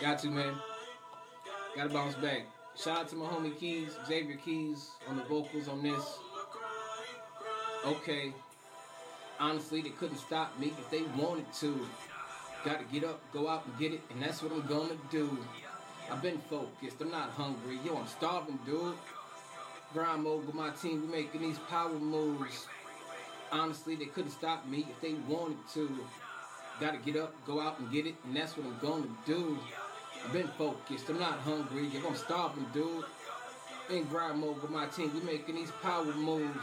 Got to, man. Gotta bounce back. Shout out to my homie Keys, Xavier Keys, on the vocals on this. Okay. Honestly, they couldn't stop me if they wanted to. Gotta get up, go out and get it, and that's what I'm gonna do. I've been focused, I'm not hungry. Yo, I'm starving, dude. Grind mode with my team, we making these power moves. Honestly, they couldn't stop me if they wanted to. Gotta get up, go out and get it, and that's what I'm gonna do. I've been focused, I'm not hungry. Yo, I'm starving, dude. In grind mode with my team, we making these power moves.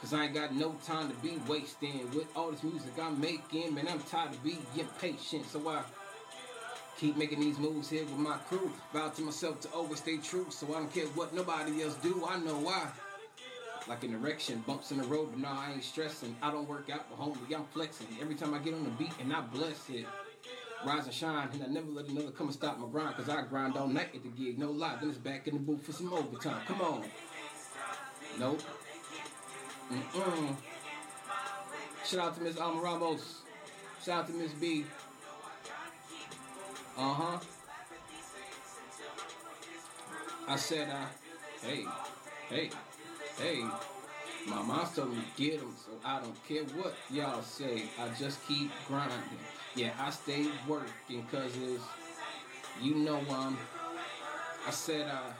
Cause I ain't got no time to be wasting with all this music I'm making. Man, I'm tired of being impatient. So I keep making these moves here with my crew. Vow to myself to always stay true. So I don't care what nobody else do. I know why. Like an erection, bumps in the road, but nah, I ain't stressing. I don't work out, but homie, I'm flexing. Every time I get on the beat and I bless it. Rise and shine, and I never let another come and stop my grind, cause I grind all night at the gig, no lie. Then it's back in the booth for some overtime. Come on. Nope. Mm-mm. Shout out to Miss Alma Ramos. Shout out to Miss B. Uh huh. I said, uh, hey, hey, hey. My mom told me get 'em, so I don't care what y'all say. I just keep grinding. Yeah, I stay working, cause it's, you know, um, I said, uh,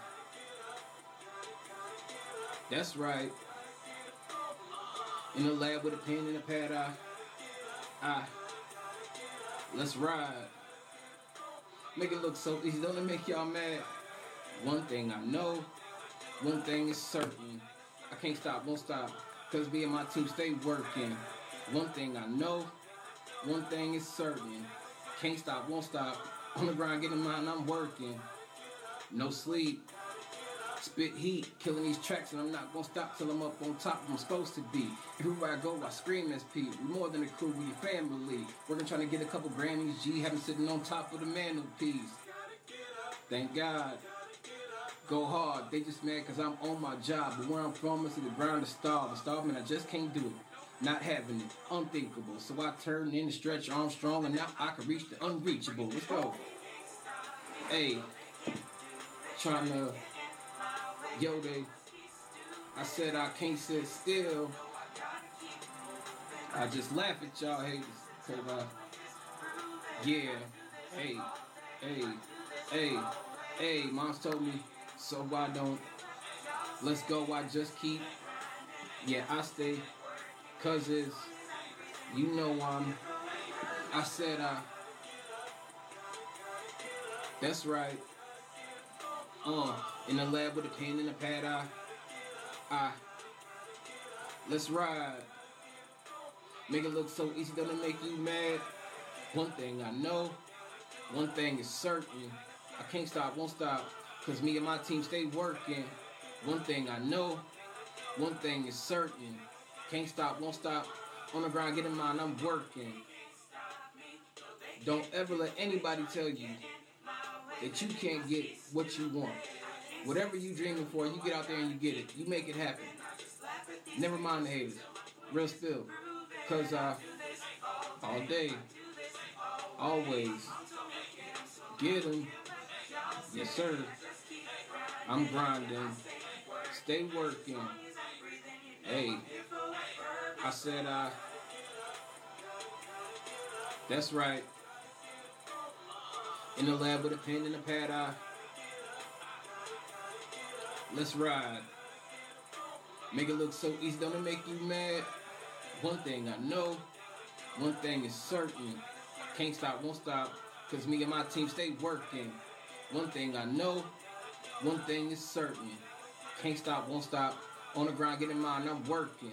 that's right. In the lab with a pen and a pad, I, I, let's ride. Make it look so easy, don't it make y'all mad? One thing I know, one thing is certain. I can't stop, won't stop, cause me and my team stay working. One thing I know, one thing is certain. Can't stop, won't stop. On the grind, getting mine, I'm working. No sleep. Spit heat, killing these tracks, and I'm not gonna stop till I'm up on top where I'm supposed to be. Everywhere I go, I scream SP. We're more than a crew, we a family. Working trying to get a couple Grammys, G, having sitting on top of the mantelpiece. Thank God. Go hard, they just mad cause I'm on my job. But where I'm from is to the ground to starve. And starving, I just can't do it. Not having it, unthinkable. So I turn in and stretch Armstrong, and now I can reach the unreachable. Let's go. Hey, trying to Yo, they, I said I can't sit still. I just laugh at y'all haters. Cause, uh, yeah, hey, hey, hey, hey, moms told me, so why don't, let's go, I just keep, yeah, I stay, cause it's, you know I'm, I said, uh, that's right. Uh, in the lab with a pen and a pad, I, I, let's ride. Make it look so easy, doesn't make you mad. One thing I know, one thing is certain. I can't stop, won't stop, cause me and my team stay working. One thing I know, one thing is certain. Can't stop, won't stop. On the ground, get in mine, I'm working. Don't ever let anybody tell you that you can't get what you want. Whatever you dreaming for, you get out there and you get it. You make it happen. Never mind the haters. Real spill. Cause uh all day, always, get get 'em. Yes sir. I'm grinding. Stay working. Hey, I said uh that's right. In the lab with a pen and a pad, I let's ride. Make it look so easy, don't it make you mad? One thing I know, one thing is certain. Can't stop, won't stop, cause me and my team stay working. One thing I know, one thing is certain. Can't stop, won't stop. On the ground, getting mine, I'm working.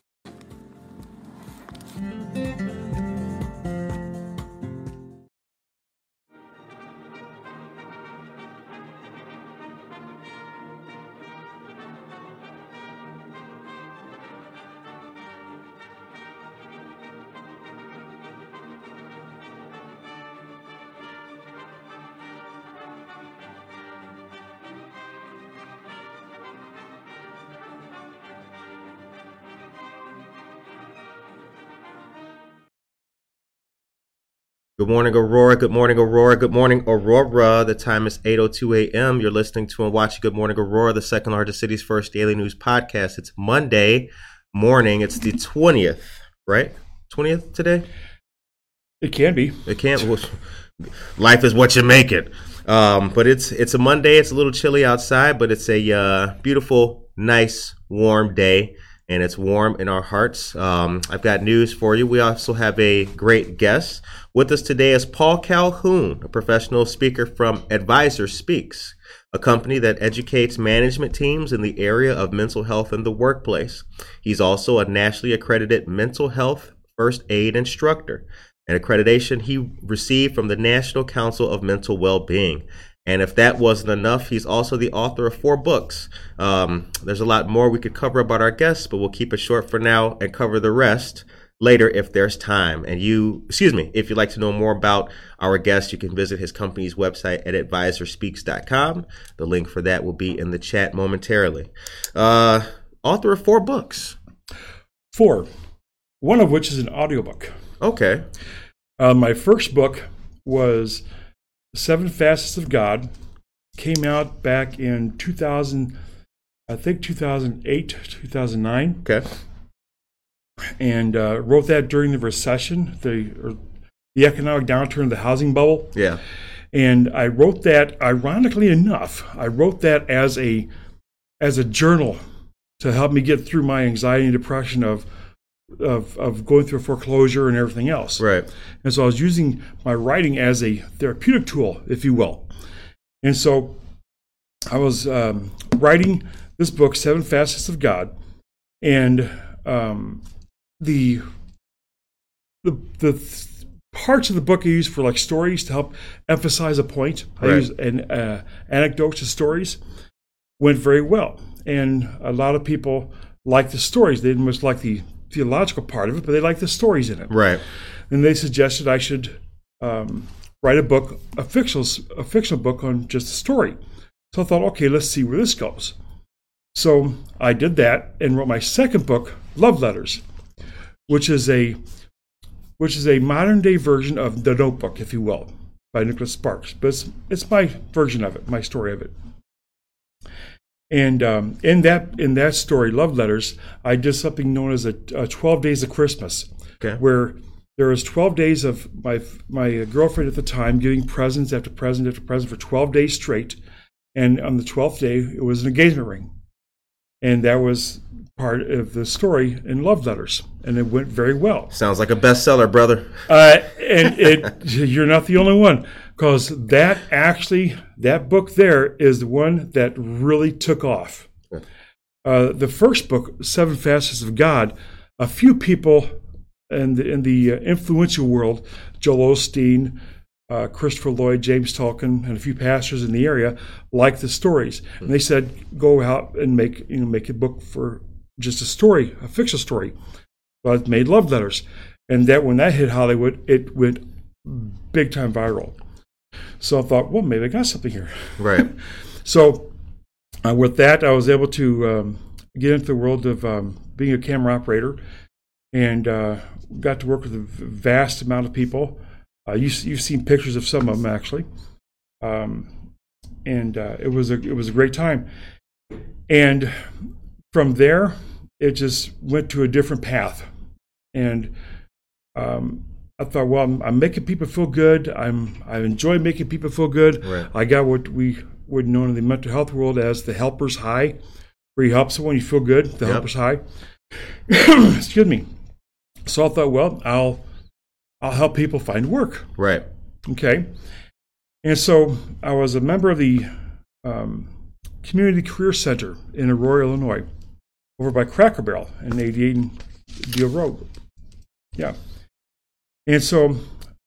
Good morning, Aurora. Good morning, Aurora. Good morning, Aurora. The time is 8.02 a.m. You're listening to and watching Good Morning, Aurora, the second largest city's first daily news podcast. It's Monday morning. It's the 20th, right? 20th today? It can be. It can't. well, life is what you make it. Um, but it's it's a Monday. It's a little chilly outside, but it's a uh, beautiful, nice, warm day, and it's warm in our hearts. Um, I've got news for you. We also have a great guest with us today. Is Paul Calhoun, a professional speaker from Advisor Speaks, a company that educates management teams in the area of mental health in the workplace. He's also a nationally accredited mental health first aid instructor an accreditation he received from the National Council of Mental Well-Being. And if that wasn't enough, he's also the author of four books. Um, there's a lot more we could cover about our guests, but we'll keep it short for now and cover the rest later if there's time. And you, excuse me, if you'd like to know more about our guest, you can visit his company's website at advisorspeaks.com. The link for that will be in the chat momentarily. Uh, author of four books. Four, one of which is an audiobook. Okay. Uh, my first book was Seven Facets of God. Came out back in 2000, I think 2008, 2009. Okay. And uh, wrote that during the recession, the, the economic downturn, of the housing bubble. Yeah. And I wrote that, ironically enough, I wrote that as a as a journal to help me get through my anxiety and depression of of, of going through a foreclosure and everything else. Right. And so I was using my writing as a therapeutic tool, if you will. And so I was um, writing this book, Seven Facets of God, and um, the the the parts of the book I use for like stories to help emphasize a point. I use an uh, anecdotes to stories went very well, and a lot of people liked the stories. They didn't much like the theological part of it, but they like the stories in it Right. and they suggested I should um, write a book, a fictional, a fictional book on just a story. So I thought, okay, let's see where this goes. So I did that and wrote my second book, Love Letters, which is a which is a modern day version of The Notebook, if you will, by Nicholas Sparks. But it's, it's my version of it, my story of it. And um, in that in that story, Love Letters, I did something known as a, a 12 Days of Christmas. Okay. where there was 12 days of my my girlfriend at the time giving presents after present after present for 12 days straight. And on the 12th day it was an engagement ring. And that was part of the story in love letters. And it went very well. Sounds like a bestseller, brother. uh, and it you're not the only one because that actually that book there is the one that really took off. Uh, the first book seven facets of god a few people in the, in the uh, influential world joel osteen uh, christopher lloyd james tolkien and a few pastors in the area liked the stories. And they said go out and make you know make a book for just a story a fictional story. So I made love letters. And that when that hit hollywood it went big time viral so i thought well maybe i got something here Right. so uh, with that, I was able to um, get into the world of um, being a camera operator, and uh, got to work with a vast amount of people. Uh, you, you've seen pictures of some of them actually, um, and uh, it was a it was a great time. And from there, it just went to a different path, and um, I thought, well, I'm, I'm making people feel good. I'm I enjoy making people feel good. Right. I got what we would know in the mental health world as the helper's high, where you help someone, you feel good. The Yep. helper's high. Excuse me. So I thought, well, I'll I'll help people find work. Right. Okay. And so I was a member of the um, Community Career Center in Aurora, Illinois, over by Cracker Barrel and 88 and Diehl Road. Yeah. And so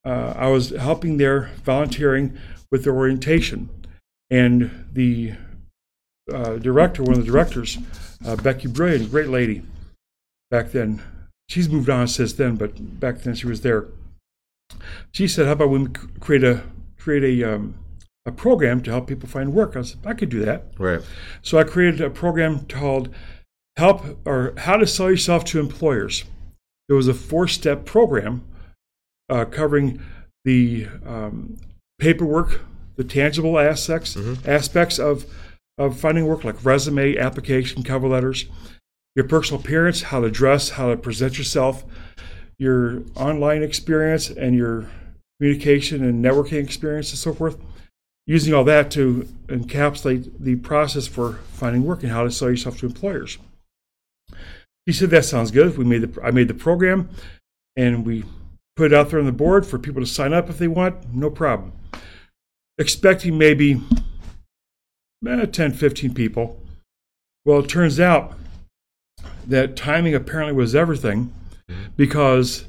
uh, I was helping there, volunteering with the orientation. And the uh, director, one of the directors, uh, Becky Brilliant, great lady back then. She's moved on since then, but back then she was there she said, "How about we create a create a um, a program to help people find work?" I said, "I could do that." Right. So I created a program called "Help" or "How to Sell Yourself to Employers." It was a four step program uh, covering the um, paperwork, the tangible aspects aspects of of finding work, like resume, application, cover letters, your personal appearance, how to dress, how to present yourself, your online experience, and your communication and networking experience, and so forth. Using all that to encapsulate the process for finding work and how to sell yourself to employers. He said that sounds good. We made the I made the program, and we put it out there on the board for people to sign up if they want. No problem. Expecting maybe eh, 10, 15 people. Well, it turns out that timing apparently was everything because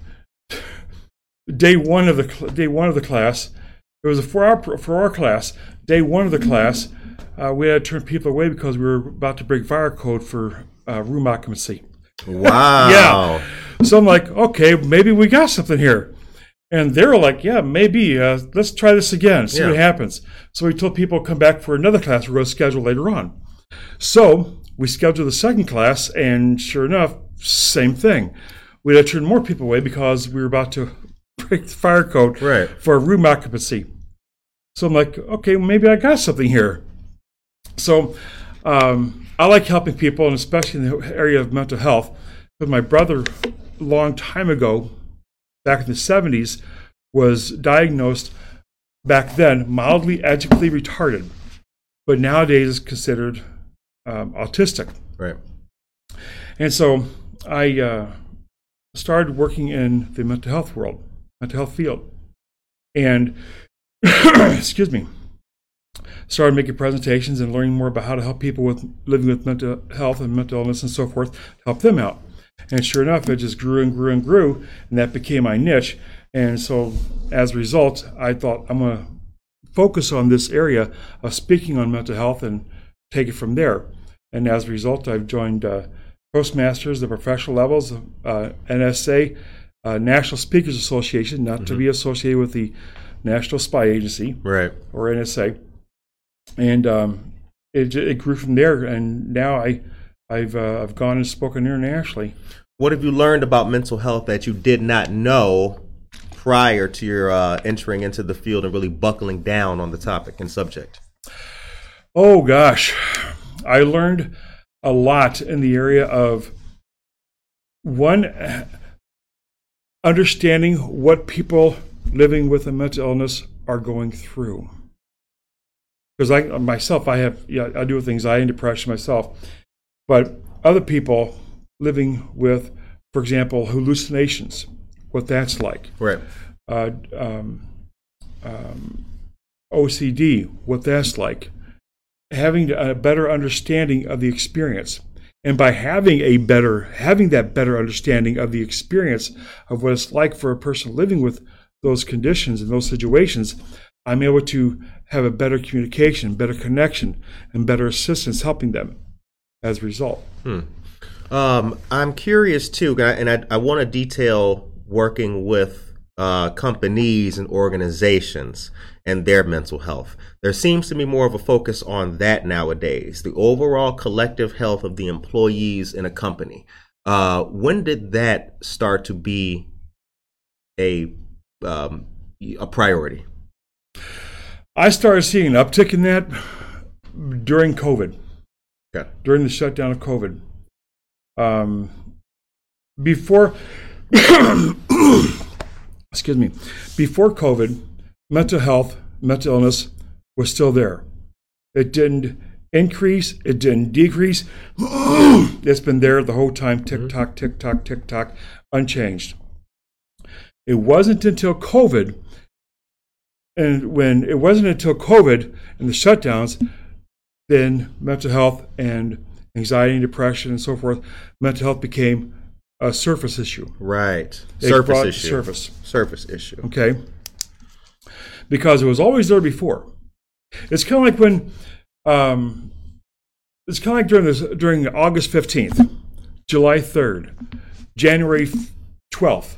day one of the day one of the class, it was a four hour four hour class. Day one of the class, uh, we had to turn people away because we were about to break fire code for uh, room occupancy. Wow. Yeah. So I'm like, okay, maybe we got something here. And they were like, yeah, maybe. Uh, let's try this again, see what happens. So we told people to come back for another class we're going to schedule later on. So we scheduled the second class, and sure enough, same thing. We had to turn more people away because we were about to break the fire code Right. for room occupancy. So I'm like, okay, maybe I got something here. So um, I like helping people, and especially in the area of mental health. But my brother, a long time ago, back in the 70s, was diagnosed back then mildly educatively retarded, but nowadays is considered um, autistic. Right. And so I uh, started working in the mental health world, mental health field. And, excuse me, started making presentations and learning more about how to help people with living with mental health and mental illness and so forth, help them out. And sure enough, it just grew and grew and grew, and that became my niche. And so as a result, I thought I'm going to focus on this area of speaking on mental health and take it from there. And as a result, I've joined uh, Toastmasters, the professional levels, uh, NSA, uh, National Speakers Association, not to be associated with the National Spy Agency Right. or NSA. And um, it, it grew from there. And now I, I've, uh, I've gone and spoken internationally. What have you learned about mental health that you did not know prior to your uh, entering into the field and really buckling down on the topic and subject? Oh gosh, I learned a lot in the area of one understanding what people living with a mental illness are going through. Because I myself, I have yeah, I do with anxiety and depression myself, but other people living with, for example, hallucinations, what that's like Right. uh, um, um, OCD, what that's like, having a better understanding of the experience. And by having a better, having that better understanding of the experience of what it's like for a person living with those conditions and those situations, I'm able to have a better communication, better connection, and better assistance helping them as a result. Um, I'm curious too, and I, I want to detail working with uh, companies and organizations and their mental health. There seems to be more of a focus on that nowadays, the overall collective health of the employees in a company. Uh, when did that start to be a um, a priority? I started seeing an uptick in that during COVID. Okay. during the shutdown of COVID. Um, before, excuse me, before COVID, mental health, mental illness was still there. It didn't increase, it didn't decrease. it's been there the whole time tick tock, tick tock, tick tock, unchanged. It wasn't until COVID, and when it wasn't until COVID and the shutdowns then mental health and anxiety and depression and so forth, mental health became a surface issue. Right. It Surface issue. Surface. Surface issue. Okay. Because it was always there before. It's kind of like when, um, it's kind of like during this during August fifteenth, July third, January twelfth.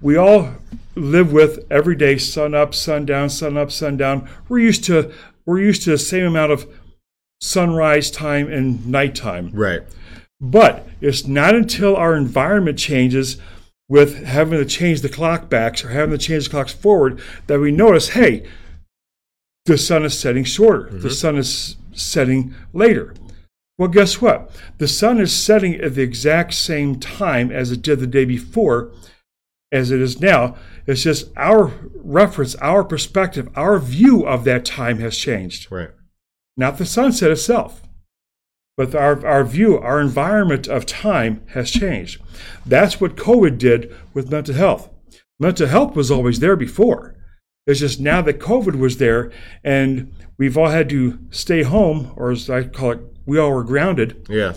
We all live with every day, sun up, sun down, sun up, sun down. We're used to we're used to the same amount of sunrise time and nighttime. Right. But it's not until our environment changes with having to change the clock backs or having to change the clocks forward that we notice, hey, the sun is setting shorter. The mm-hmm. sun is setting later. Well, guess what? The sun is setting at the exact same time as it did the day before, as it is now. It's just our reference, our perspective, our view of that time has changed. Right. Not the sunset itself, but our, our view, our environment of time has changed. That's what COVID did with mental health. Mental health was always there before. It's just now that COVID was there and we've all had to stay home, or as I call it, we all were grounded Yeah.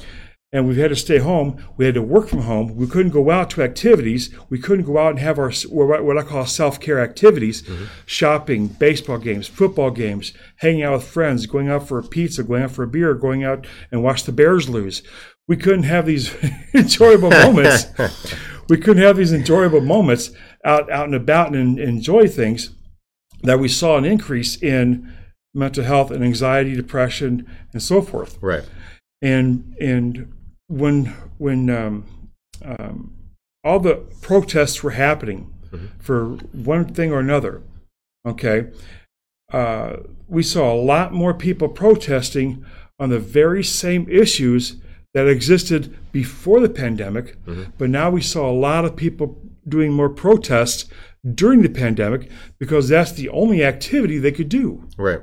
And we've had to stay home. We had to work from home. We couldn't go out to activities. We couldn't go out and have our what I call self care activities, mm-hmm. shopping, baseball games, football games, hanging out with friends, going out for a pizza, going out for a beer, going out and watch the Bears lose. We couldn't have these enjoyable moments. we couldn't have these enjoyable moments out out and about and enjoy things that we saw an increase in mental health and anxiety, depression, and so forth Right. and and when when um, um, all the protests were happening for one thing or another, okay, uh, we saw a lot more people protesting on the very same issues that existed before the pandemic, but now we saw a lot of people doing more protests during the pandemic because that's the only activity they could do. Right.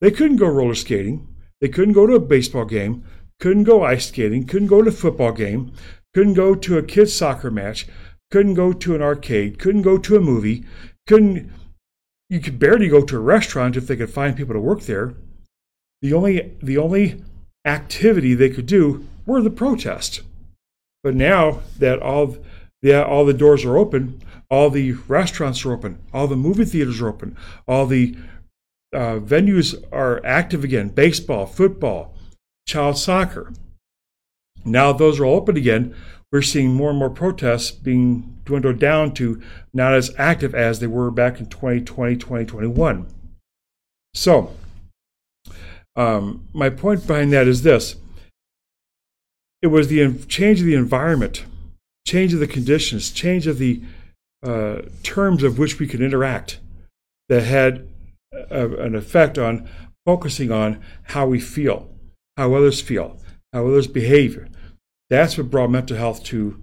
They couldn't go roller skating. They couldn't go to a baseball game. Couldn't go ice skating. Couldn't go to a football game. Couldn't go to a kids' soccer match. Couldn't go to an arcade. Couldn't go to a movie. Couldn't. You could barely go to a restaurant if they could find people to work there. The only the only activity they could do were the protests. But now that all the all the doors are open, all the restaurants are open, all the movie theaters are open, all the uh, venues are active again baseball, football, child soccer. Now those are all open again. We're seeing more and more protests being dwindled down to not as active as they were back in 2020, 2021. So, um, my point behind that is this it was the change of the environment, change of the conditions, change of the uh, terms of which we could interact that had a, an effect on focusing on how we feel, how others feel, how others behave. That's what brought mental health to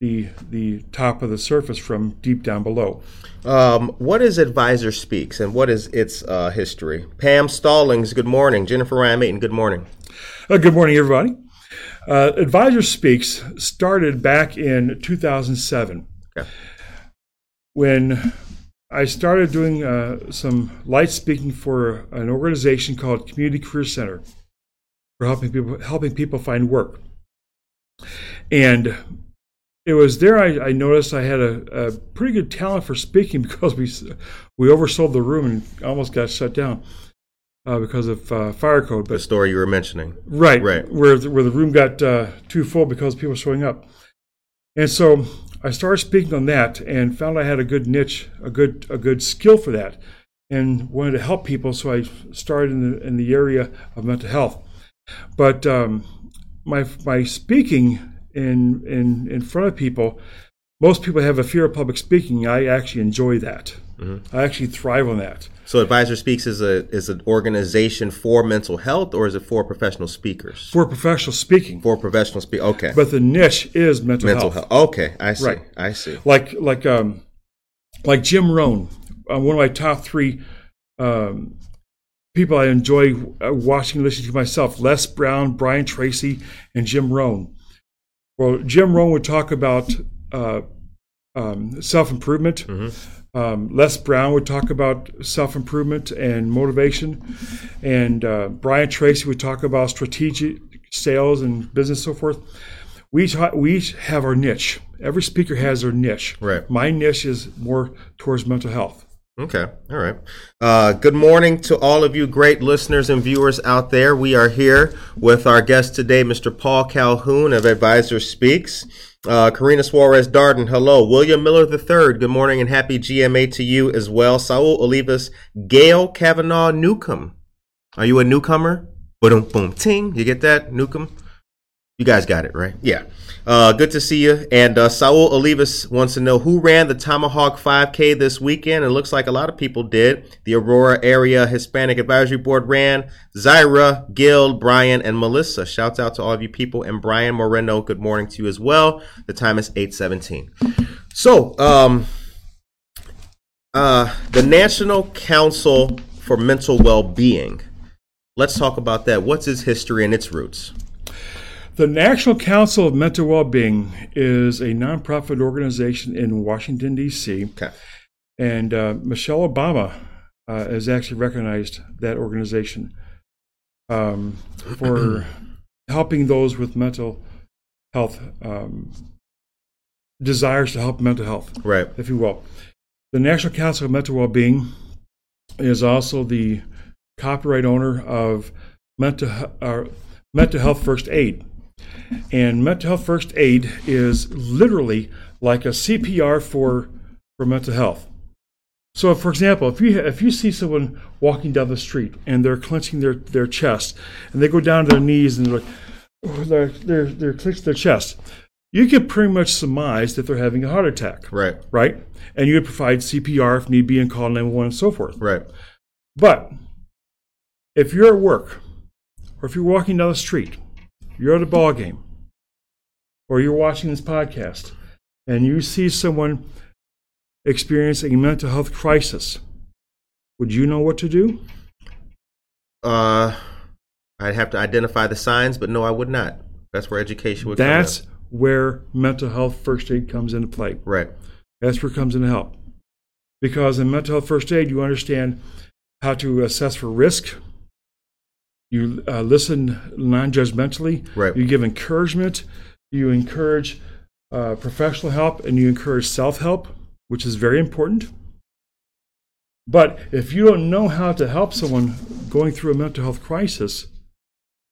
the the top of the surface from deep down below. Um, what is Advisor Speaks and what is its uh, history? Pam Stallings, good morning. Jennifer Ryan good morning. Uh, good morning, everybody. Uh, Advisor Speaks started back in 2007 Okay. when I started doing uh, some light speaking for an organization called Community Career Center for helping people helping people find work. And it was there I, I noticed I had a, a pretty good talent for speaking because we we oversold the room and almost got shut down uh, because of uh, fire code. The story you were mentioning. Right, Right. Where the, where the room got uh, too full because people were showing up, and so I started speaking on that and found I had a good niche, a good a good skill for that, and wanted to help people. So I started in the in the area of mental health, but um, my my speaking in in in front of people. Most people have a fear of public speaking. I actually enjoy that. I actually thrive on that. So Advisor Speaks is a is an organization for mental health or is it for professional speakers? For professional speaking, For professional speak. Okay. but the niche is mental, mental health. health. Okay, I see. Right. I see. like like um like Jim Rohn, uh, one of my top three um, people I enjoy uh, watching and listening to myself. Les Brown, Brian Tracy, and Jim Rohn. Well, Jim Rohn would talk about uh, um, self improvement. Um, Les Brown would talk about self improvement and motivation, and uh, Brian Tracy would talk about strategic sales and business, so forth. We ta- we have our niche. Every speaker has their niche. Right. My niche is more towards mental health. Okay. All right. Uh, good morning to all of you great listeners and viewers out there. We are here with our guest today, Mr. Paul Calhoun of Advisor Speaks. Uh, Karina Suarez Darden, hello. William Miller III, good morning and happy GMA to you as well. Saul Olivas, Gail Kavanaugh Newcomb. Are you a newcomer? Boom, boom, ting. You get that, Newcomb? You guys got it, right? Yeah. Uh, good to see you. And uh, Saul Olivas wants to know who ran the Tomahawk 5K this weekend. It looks like a lot of people did. The Aurora Area Hispanic Advisory Board ran. Zyra, Gil, Brian, and Melissa. Shouts out to all of you people. And Brian Moreno, good morning to you as well. The time is 817. So, um, uh, the National Council for Mental Well-Being. Let's talk about that. What's its history and its roots? The National Council of Mental Wellbeing is a nonprofit organization in Washington, D.C. Okay. And uh, Michelle Obama uh, has actually recognized that organization um, for helping those with mental health um, desires to help mental health, Right. if you will. The National Council of Mental Wellbeing is also the copyright owner of Mental, uh, Mental Health First Aid. And mental health first aid is literally like a CPR for, for mental health. So, for example, if you if you see someone walking down the street and they're clenching their, their chest and they go down to their knees and they're like, oh, they're, they're, they're clenching their chest, you can pretty much surmise that they're having a heart attack, Right. right? And you would provide CPR if need be and call 911 and so forth. Right. But if you're at work, or if you're walking down the street, you're at a ball game, or you're watching this podcast, and you see someone experiencing a mental health crisis, would you know what to do? Uh, I'd have to identify the signs, but no, I would not. That's where education would come in. That's where mental health first aid comes into play. Right. That's where it comes into help. Because in mental health first aid, you understand how to assess for risk. You uh, listen non judgmentally. Right. You give encouragement. You encourage uh, professional help and you encourage self help, which is very important. But if you don't know how to help someone going through a mental health crisis,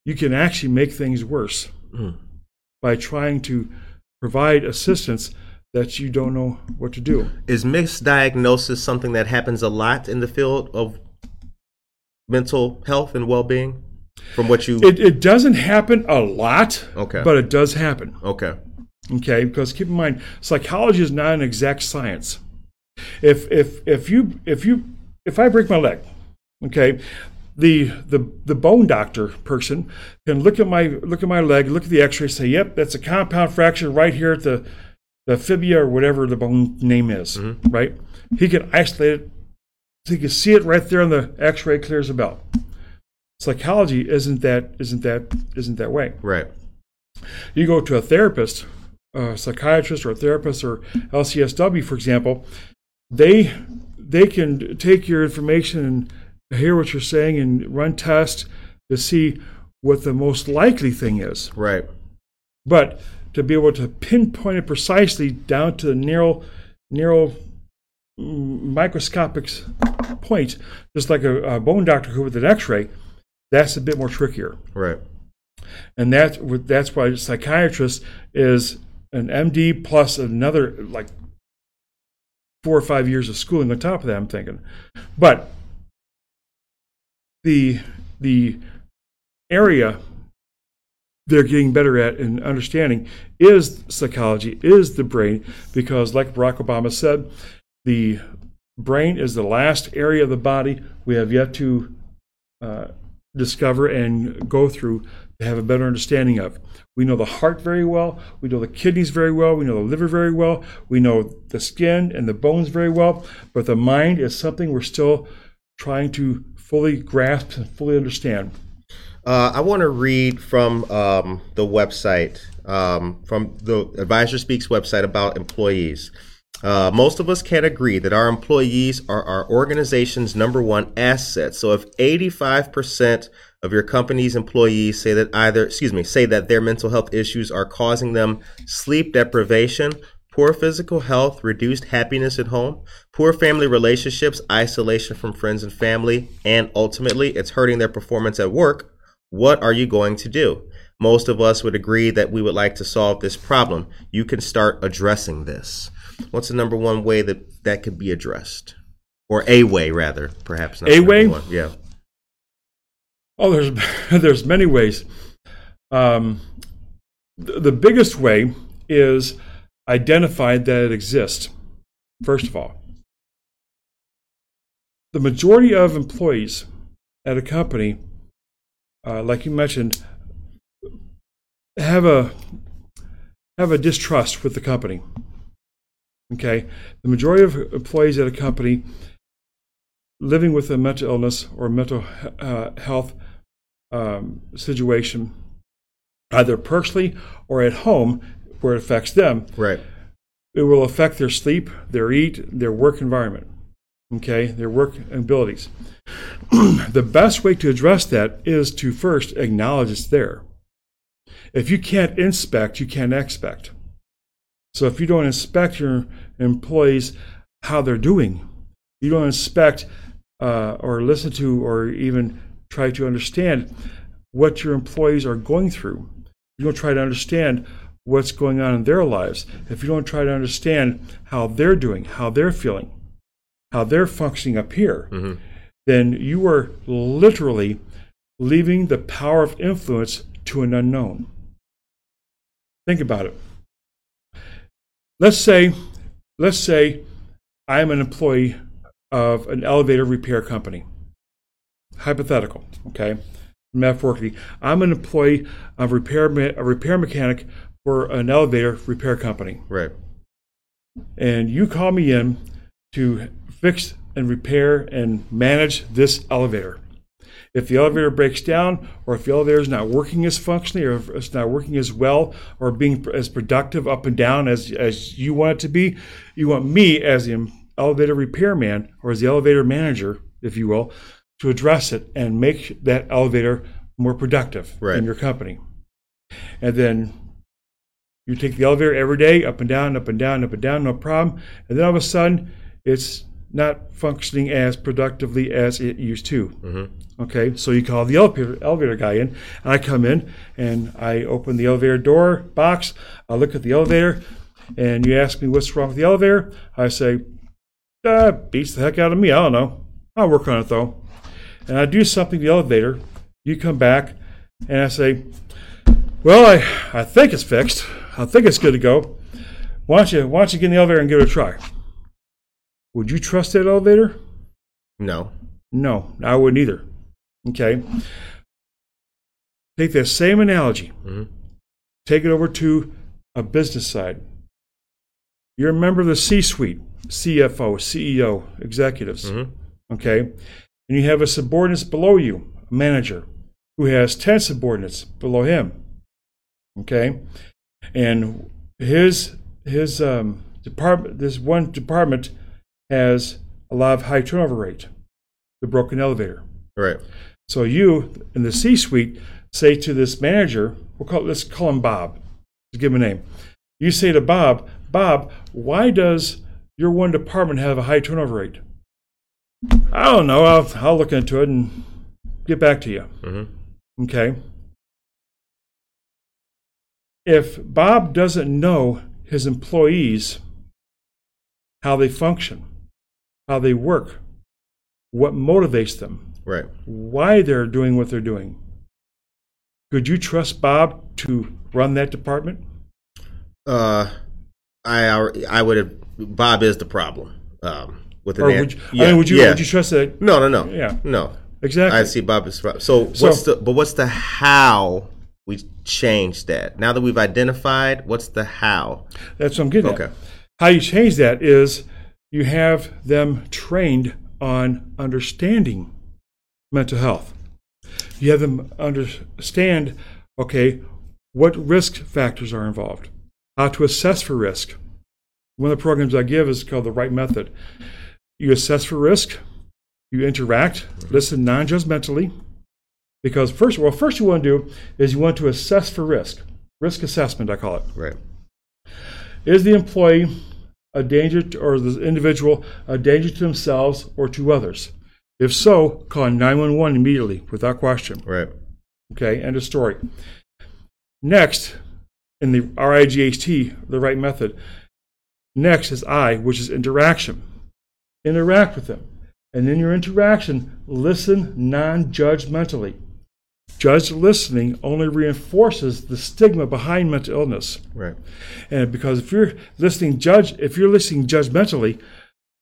you can actually make things worse Mm. by trying to provide assistance that you don't know what to do. Is misdiagnosis something that happens a lot in the field of mental health and well-being? From what you It, it doesn't happen a lot, Okay. but it does happen. okay, Okay, because keep in mind, psychology is not an exact science. If if if you if you if I break my leg, okay, the the the bone doctor person can look at my look at my leg, look at the X-ray, say, "Yep, that's a compound fracture right here at the the fibia or whatever the bone name is." Mm-hmm. Right? He can isolate it. So he can see it right there on the X-ray, clears the belt. Psychology isn't that isn't that isn't that way. Right, you go to a therapist, a psychiatrist or a therapist or LCSW, for example, they they can take your information and hear what you're saying and run tests to see what the most likely thing is. right, But to be able to pinpoint it precisely down to the narrow, narrow microscopic point, just like a, a bone doctor could with an X-ray, that's a bit more trickier. Right, and that's that's why a psychiatrist is an MD plus another like four or five years of schooling on top of that. I'm thinking, but the the area they're getting better at and understanding is psychology, is the brain, because like Barack Obama said, the brain is the last area of the body. We have yet to uh, discover and go through to have a better understanding of. We know the heart very well, we know the kidneys very well, we know the liver very well, we know the skin and the bones very well, but the mind is something we're still trying to fully grasp and fully understand. Uh, I want to read from um, the website, um, from the Advisor Speaks website about employees. Uh, most of us can't agree that our employees are our organization's number one asset. So if 85% of your company's employees say that either, excuse me, say that their mental health issues are causing them sleep deprivation, poor physical health, reduced happiness at home, poor family relationships, isolation from friends and family, and ultimately it's hurting their performance at work, what are you going to do? Most of us would agree that we would like to solve this problem. You can start addressing this. What's the number one way that that could be addressed? Or a way, rather, perhaps. not A way? one. Yeah. Oh, there's there's many ways. Um, th- the biggest way is identify that it exists. First of all, the majority of employees at a company, uh, like you mentioned, have a have a distrust with the company. Okay, the majority of employees at a company living with a mental illness or mental uh, health um, situation, either personally or at home, where it affects them, Right. it will affect their sleep, their eat, their work environment, okay, their work abilities. the best way to address that is to first acknowledge it's there. If you can't inspect, you can't expect. So if you don't inspect your employees how they're doing, you don't inspect uh, or listen to or even try to understand what your employees are going through. You don't try to understand what's going on in their lives. If you don't try to understand how they're doing, how they're feeling, how they're functioning up here, then you are literally leaving the power of influence to an unknown. Think about it. Let's say, let's say I'm an employee of an elevator repair company. Hypothetical, okay? Metaphorically, I'm an employee of repair me- a repair mechanic for an elevator repair company, Right. and you call me in to fix and repair and manage this elevator. If the elevator breaks down, or if the elevator is not working as functionally, or if it's not working as well, or being as productive up and down as, as you want it to be, you want me as the elevator repairman, or as the elevator manager, if you will, to address it and make that elevator more productive Right. in your company. And then you take the elevator every day, up and down, up and down, up and down, no problem. And then all of a sudden, it's not functioning as productively as it used to. Okay, so you call the elevator, elevator guy in, and I come in and I open the elevator door box. I look at the elevator, and you ask me what's wrong with the elevator. I say, uh, beats the heck out of me. I don't know. I'll work on it though. And I do something to the elevator. You come back, and I say, well, I, I think it's fixed. I think it's good to go. Why don't you why don't you get in the elevator and give it a try? Would you trust that elevator? No. No, I wouldn't either. Okay. Take that same analogy, Mhm. take it over to a business side. You're a member of the C suite, CFO, CEO, executives. Mhm. Okay. And you have a subordinate below you, a manager, who has 10 subordinates below him. Okay. And his his um, department, this one department has a lot of high turnover rate, the broken elevator. Right. So you in the C-suite say to this manager, we'll call let's call him Bob. Just give him a name. You say to Bob, Bob, why does your one department have a high turnover rate? I don't know. I'll, I'll look into it and get back to you. Mhm. Okay. If Bob doesn't know his employees, how they function, how they work, what motivates them, Right. why they're doing what they're doing. Could you trust Bob to run that department? Uh, I I would have. Bob is the problem. Um, with an Or would you, I mean, would you yeah. would you trust that? No, no, no. Yeah. No. Exactly. I see Bob is the. So, So- what's the but what's the how we change that? Now that we've identified, what's the how? That's what I'm getting Okay. at. How you change that is you have them trained on understanding mental health. You have them understand, okay, what risk factors are involved, how to assess for risk. One of the programs I give is called the right method. You assess for risk, you interact, listen non judgmentally. Because first, well, first you want to do is you want to assess for risk. Risk assessment, I call it. Right. Is the employee a danger to, or the individual a danger to themselves or to others? If so, call 911 immediately without question. Right. Okay, end of story. Next, in the RIGHT, the right method, next is I, which is interaction. Interact with them. And in your interaction, listen non judgmentally. Judged listening only reinforces the stigma behind mental illness. Right. And because if you're listening judge if you're listening judgmentally,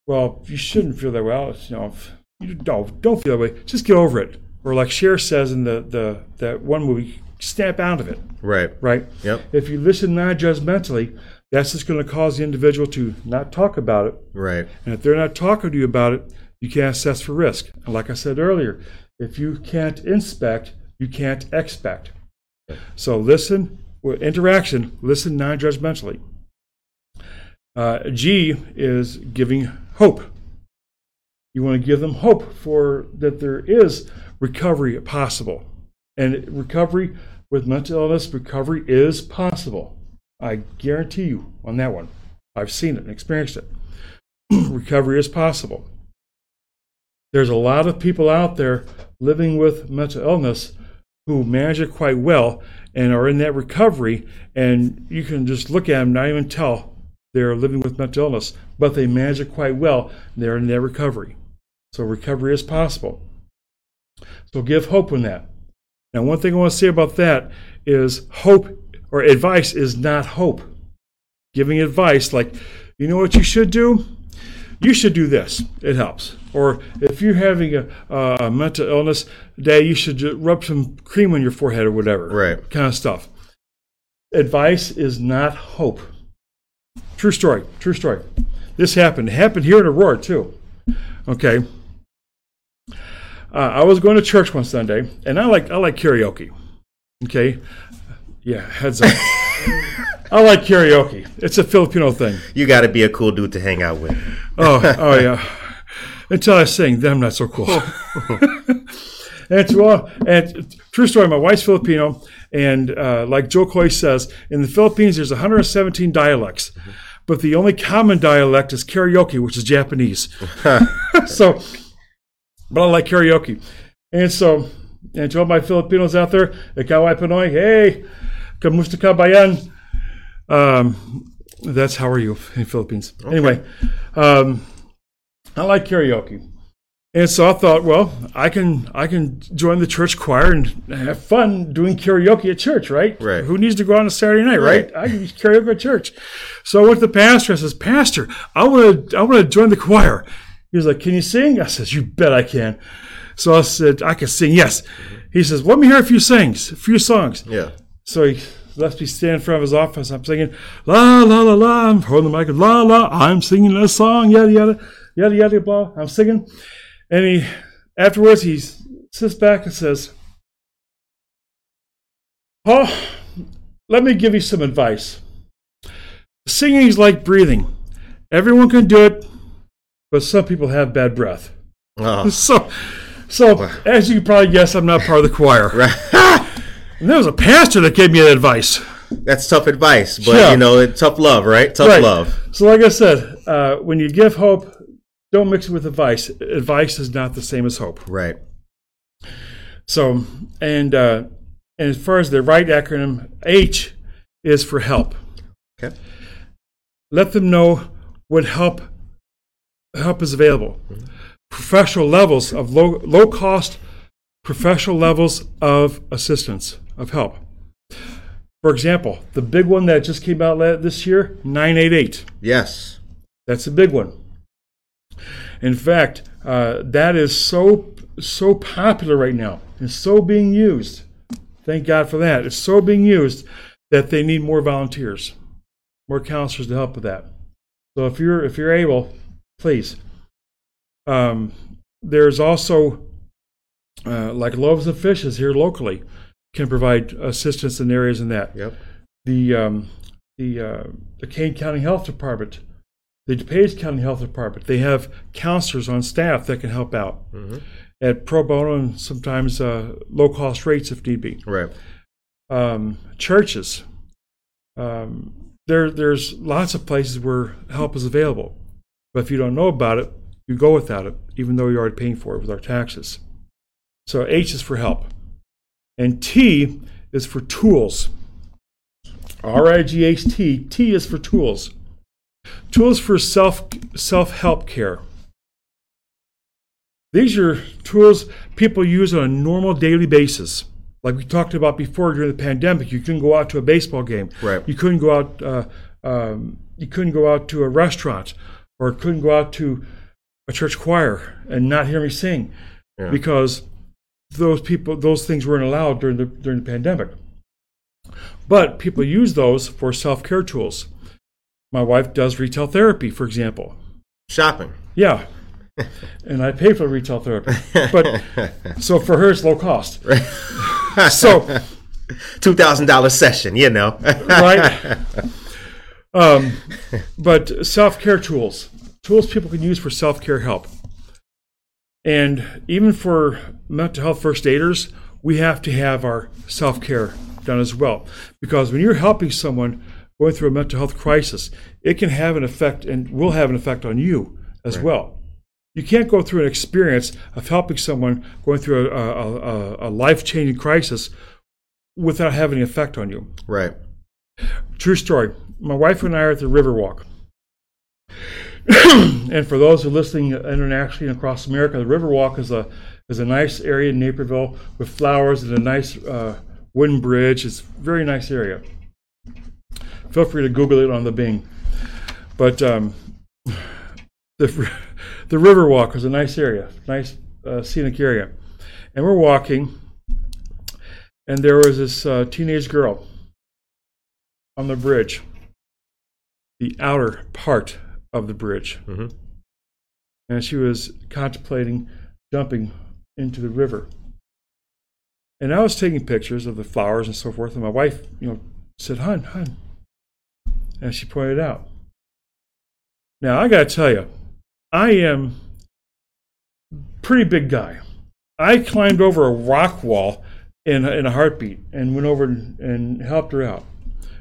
well, you shouldn't feel that way. Well, you know, you don't don't feel that way. Just get over it. Or like Cher says in the, the that one movie, snap out of it. Right. Right? Yep. If you listen non-judgmentally, that's just going to cause the individual to not talk about it. Right. And if they're not talking to you about it, you can't assess for risk. And like I said earlier, if you can't inspect, you can't expect. So listen, with interaction, listen non judgmentally. Uh, G is giving hope. You want to give them hope for that there is recovery possible. And recovery with mental illness, recovery is possible. I guarantee you on that one. I've seen it and experienced it. recovery is possible. There's a lot of people out there living with mental illness who manage it quite well and are in that recovery, and you can just look at them, not even tell they're living with mental illness, but they manage it quite well. They're in their recovery. So recovery is possible. So give hope in that. Now, one thing I want to say about that is hope or advice is not hope. Giving advice like, you know what you should do? You should do this. It helps. Or if you're having a, a mental illness day, you should rub some cream on your forehead or whatever. Right. Kind of stuff. Advice is not hope. True story. True story. This happened. It happened here in Aurora too. Okay. Uh, I was going to church one Sunday, and I like I like karaoke. Okay. Yeah, heads up. I like karaoke. It's a Filipino thing. You got to be a cool dude to hang out with. Oh, oh yeah. Until I sing, then I'm not so cool. and to all, and true story. My wife's Filipino, and uh, like Jo Koy says, in the Philippines there's 117 dialects, but the only common dialect is karaoke, which is Japanese. so, but I like karaoke, and so, and to all my Filipinos out there, Ikaw ay Pinoy, hey, kamusta ka bayan? Um, that's how are you in Philippines. Anyway, um, I like karaoke. And so I thought, well, I can I can join the church choir and have fun doing karaoke at church, right? Right. Who needs to go on a Saturday night, right? Right. I can karaoke at church. So I went to the pastor. I says, Pastor, I want to I want to join the choir. He was like, Can you sing? I says, You bet I can. So I said, I can sing. Yes. He says, Let me hear a few sings, a few songs. Yeah. So he left me stand in front of his office. I'm singing la la la la. I'm holding the mic. La la. I'm singing a song. Yada yada yada yada blah. I'm singing, and he afterwards he sits back and says, "Paul, let me give you some advice. Singing is like breathing. Everyone can do it, but some people have bad breath. Oh, So." So, as you can probably guess, I'm not part of the choir. And there was a pastor that gave me that advice. That's tough advice, but Yeah. you know, tough love, right? Tough Right. love. So, like I said, uh, when you give hope, don't mix it with advice. Advice is not the same as hope. Right. So, and uh, and as far as the right acronym, H is for help. Okay. Let them know what help help is available. Professional levels of low low cost professional levels of assistance of help. For example, the big one that just came out this year, 988. Yes. That's a big one. In fact, uh, that is so so popular right now and so being used. Thank God for that. It's so being used that they need more volunteers, more counselors to help with that. So if you're if you're able, please. Um, there's also uh, like loaves and fishes here locally can provide assistance in areas in that Yep. the um, the uh, the Kane County Health Department, the DuPage County Health Department. They have counselors on staff that can help out hmm at pro bono and sometimes uh, low cost rates if need be. Right. Um, churches. Um, there, there's lots of places where help is available, but if you don't know about it, you go without it, even though you're already paying for it with our taxes. So H is for help, and T is for tools. R I G H T. T is for tools. Tools for self self help care. These are tools people use on a normal daily basis. like we talked about before during the pandemic, you couldn't go out to a baseball game. Right. You couldn't go out. Uh, um, you couldn't go out to a restaurant, or couldn't go out to a church choir and not hear me sing, Yeah. because those people, those things weren't allowed during the during the pandemic. But people use those for self care tools. My wife does retail therapy, for example. Shopping. Yeah. and I pay for retail therapy. But so for her, it's low cost. So, Two thousand dollar session, you know. right? Um, but self care tools, tools people can use for self care help. And even for mental health first aiders, we have to have our self care done as well. Because when you're helping someone going through a mental health crisis, it can have an effect and will have an effect on you as Right. well. You can't go through an experience of helping someone going through a, a, a, a life changing crisis without having an effect on you. right. True story. My wife and I are at the Riverwalk. and for those who are listening internationally and across America, the Riverwalk is a is a nice area in Naperville with flowers and a nice uh, wooden bridge. It's a very nice area. Feel free to Google it on the Bing. But um, the the Riverwalk is a nice area, nice uh, scenic area, and we're walking, and there was this uh, teenage girl on the bridge, the outer part of the bridge. Mhm. And she was contemplating jumping into the river. And I was taking pictures of the flowers and so forth, and my wife, you know, said, Hun, hun. And she pointed out. Now, I got to tell you, I am pretty big guy. I climbed over a rock wall in, in a heartbeat and went over and, and helped her out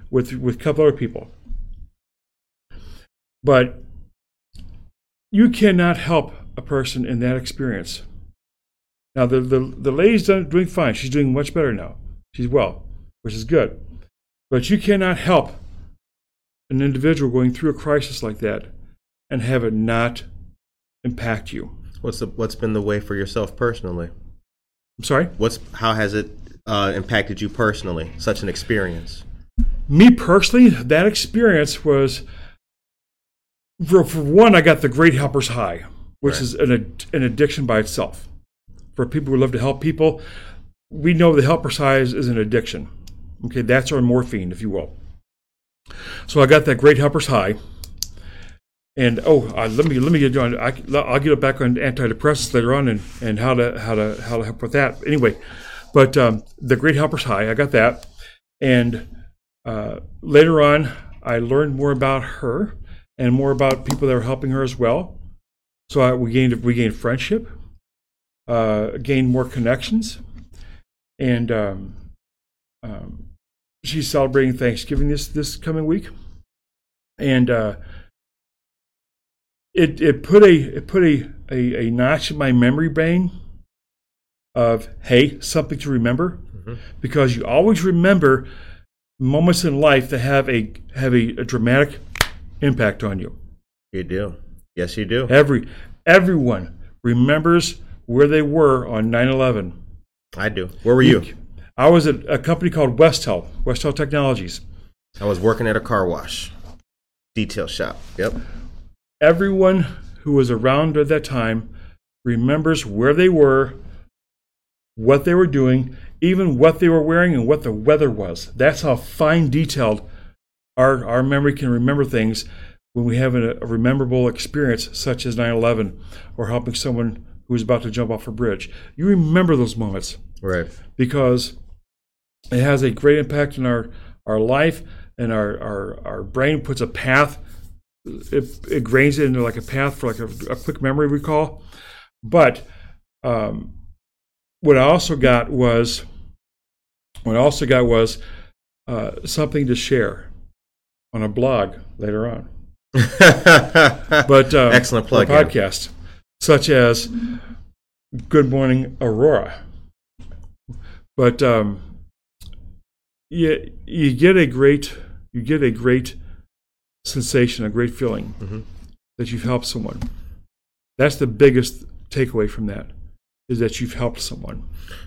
with with a couple other people. But you cannot help a person in that experience. Now the the, the lady's done, doing fine. She's doing much better now. She's well, which is good. But you cannot help an individual going through a crisis like that and have it not impact you. What's the what's been the way for yourself personally? I'm sorry. What's how has it uh, impacted you personally? Such an experience. me personally, that experience was for, for one, I got the Great Helpers High, which Right. is an, an addiction by itself. For people who love to help people, we know the Helpers High is, is an addiction. Okay, that's our morphine, if you will. So I got that Great Helpers High, and oh, let me let me get on. I, I'll get back on antidepressants later on, and, and how to how to how to help with that. Anyway, but um, the Great Helpers High, I got that, and uh, later on, I learned more about her and more about people that were helping her as well. So I, we gained we gained friendship, uh, gained more connections, and um, um, she's celebrating Thanksgiving this this coming week, and uh, it it put a it put a, a a notch in my memory brain of hey something to remember because you always remember moments in life that have a have a, a dramatic impact on you. You do. Yes, you do. Every everyone remembers where they were on 9/11. I do. Where were you? I was at a company called Westel, Westel Technologies. I was working at a car wash, detail shop. Yep. Everyone who was around at that time remembers where they were, what they were doing, even what they were wearing and what the weather was. That's how fine detailed our, our memory can remember things when we have a, a rememberable experience such as 9 11 or helping someone who is about to jump off a bridge. You remember those moments Right. because it has a great impact in our, our life and our, our, our brain puts a path it, it grains it into like a path for like a, a quick memory recall. But um, what i also got was what i also got was uh, something to share on a blog later on. But um, Excellent plug. podcast such as good morning aurora. But um, you, you get a great you get a great sensation a great feeling Mhm. that you've helped someone that's the biggest takeaway from that is that you've helped someone.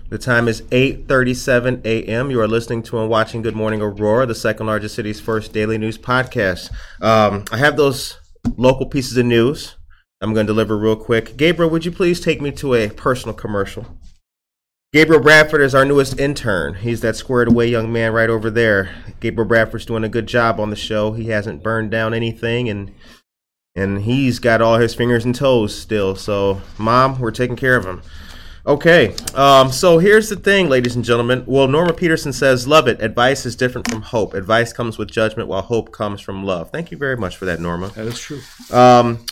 The time is 8:37 a.m. You are listening to and watching Good Morning Aurora, the second largest city's first daily news podcast. Um, I have those local pieces of news. I'm going to deliver real quick. Gabriel, would you please take me to a personal commercial? Gabriel Bradford is our newest intern. He's that squared away young man right over there. Gabriel Bradford's doing a good job on the show. He hasn't burned down anything and and he's got all his fingers and toes still. So, mom, we're taking care of him. Okay, um, so here's the thing, ladies and gentlemen. Well, Norma Peterson says, Love it. Advice is different from hope. Advice comes with judgment, while hope comes from love. Thank you very much for that, Norma. That is true. Um,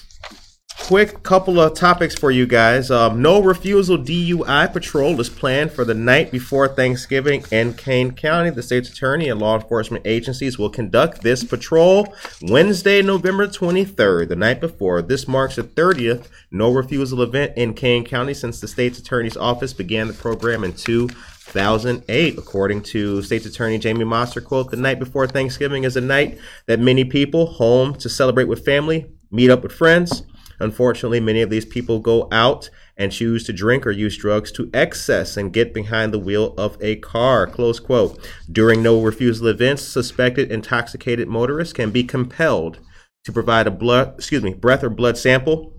quick couple of topics for you guys. Um, no refusal DUI patrol is planned for the night before Thanksgiving in Kane County. The state's attorney and law enforcement agencies will conduct this patrol Wednesday, November 23rd, the night before. This marks the 30th no refusal event in Kane County since the state's attorney's office began the program in 2008. According to state's attorney Jamie Mosser, quote, the night before Thanksgiving is a night that many people home to celebrate with family, meet up with friends, Unfortunately, many of these people go out and choose to drink or use drugs to excess and get behind the wheel of a car. Close quote. During no refusal events, suspected intoxicated motorists can be compelled to provide a blood, excuse me, breath or blood sample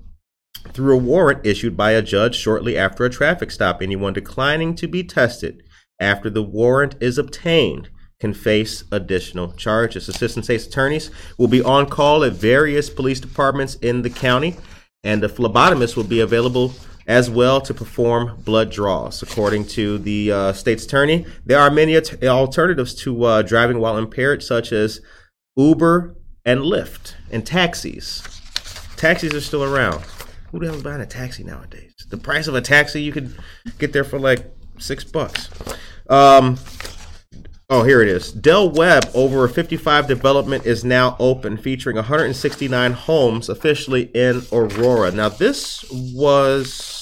through a warrant issued by a judge shortly after a traffic stop. Anyone declining to be tested after the warrant is obtained can face additional charges. Assistant state's attorneys will be on call at various police departments in the county, and the phlebotomist will be available as well to perform blood draws. According to the uh, state's attorney, there are many at- alternatives to uh, driving while impaired, such as Uber and Lyft and taxis. Taxis are still around. Who the hell's buying a taxi nowadays? The price of a taxi, you could get there for like six bucks. Um, Oh, here it is. Del Webb over 55 development is now open, featuring 169 homes officially in Aurora. Now, this was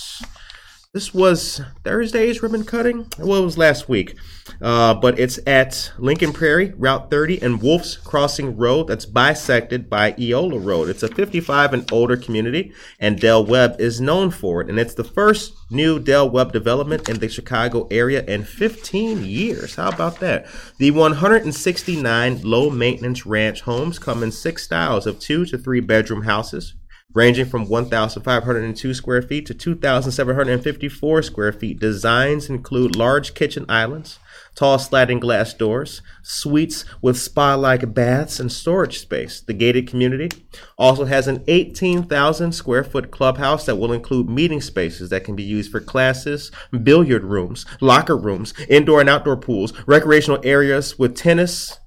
this was Thursday's ribbon cutting. Well, it was last week, uh, but it's at Lincoln Prairie, Route 30, and Wolf's Crossing Road. That's bisected by Eola Road. It's a 55 and older community, and Del Webb is known for it. And it's the first new Del Webb development in the Chicago area in 15 years. How about that? The 169 low maintenance ranch homes come in six styles of two to three bedroom houses ranging from 1,502 square feet to 2,754 square feet. Designs include large kitchen islands, tall sliding glass doors, suites with spa like baths, and storage space. The gated community also has an 18,000 square foot clubhouse that will include meeting spaces that can be used for classes, billiard rooms, locker rooms, indoor and outdoor pools, recreational areas with tennis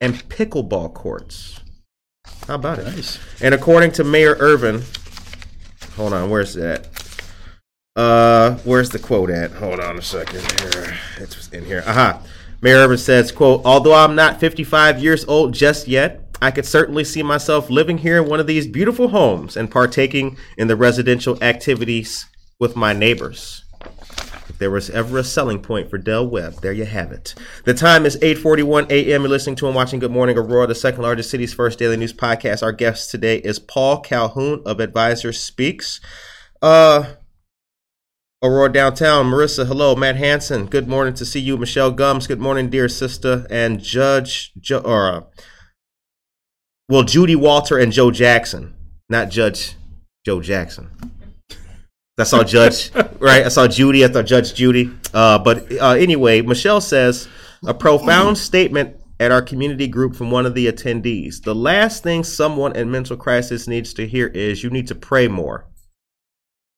and pickleball courts. How about it? Nice. And according to Mayor Irvin, hold on, where's that? Uh, where's the quote at? Hold on a second here. It's in here. Aha. Mayor Irvin says, quote, although I'm not 55 years old just yet, I could certainly see myself living here in one of these beautiful homes and partaking in the residential activities with my neighbors. If there was ever a selling point for Del Webb, there you have it. The time is 8:41 a.m. You're listening to and watching Good Morning Aurora, the second largest city's first daily news podcast. Our guest today is Paul Calhoun of Advisor Speaks. Uh Aurora downtown, Marissa, hello, Matt Hanson. Good morning to see you, Michelle Gums. Good morning, dear sister, and Judge, jo- or uh, well, Judy Walter and Joe Jackson, not Judge Joe Jackson. I saw Judge, right? I saw Judy. I thought Judge Judy. Uh, but uh, anyway, Michelle says a profound statement at our community group from one of the attendees. The last thing someone in mental crisis needs to hear is you need to pray more.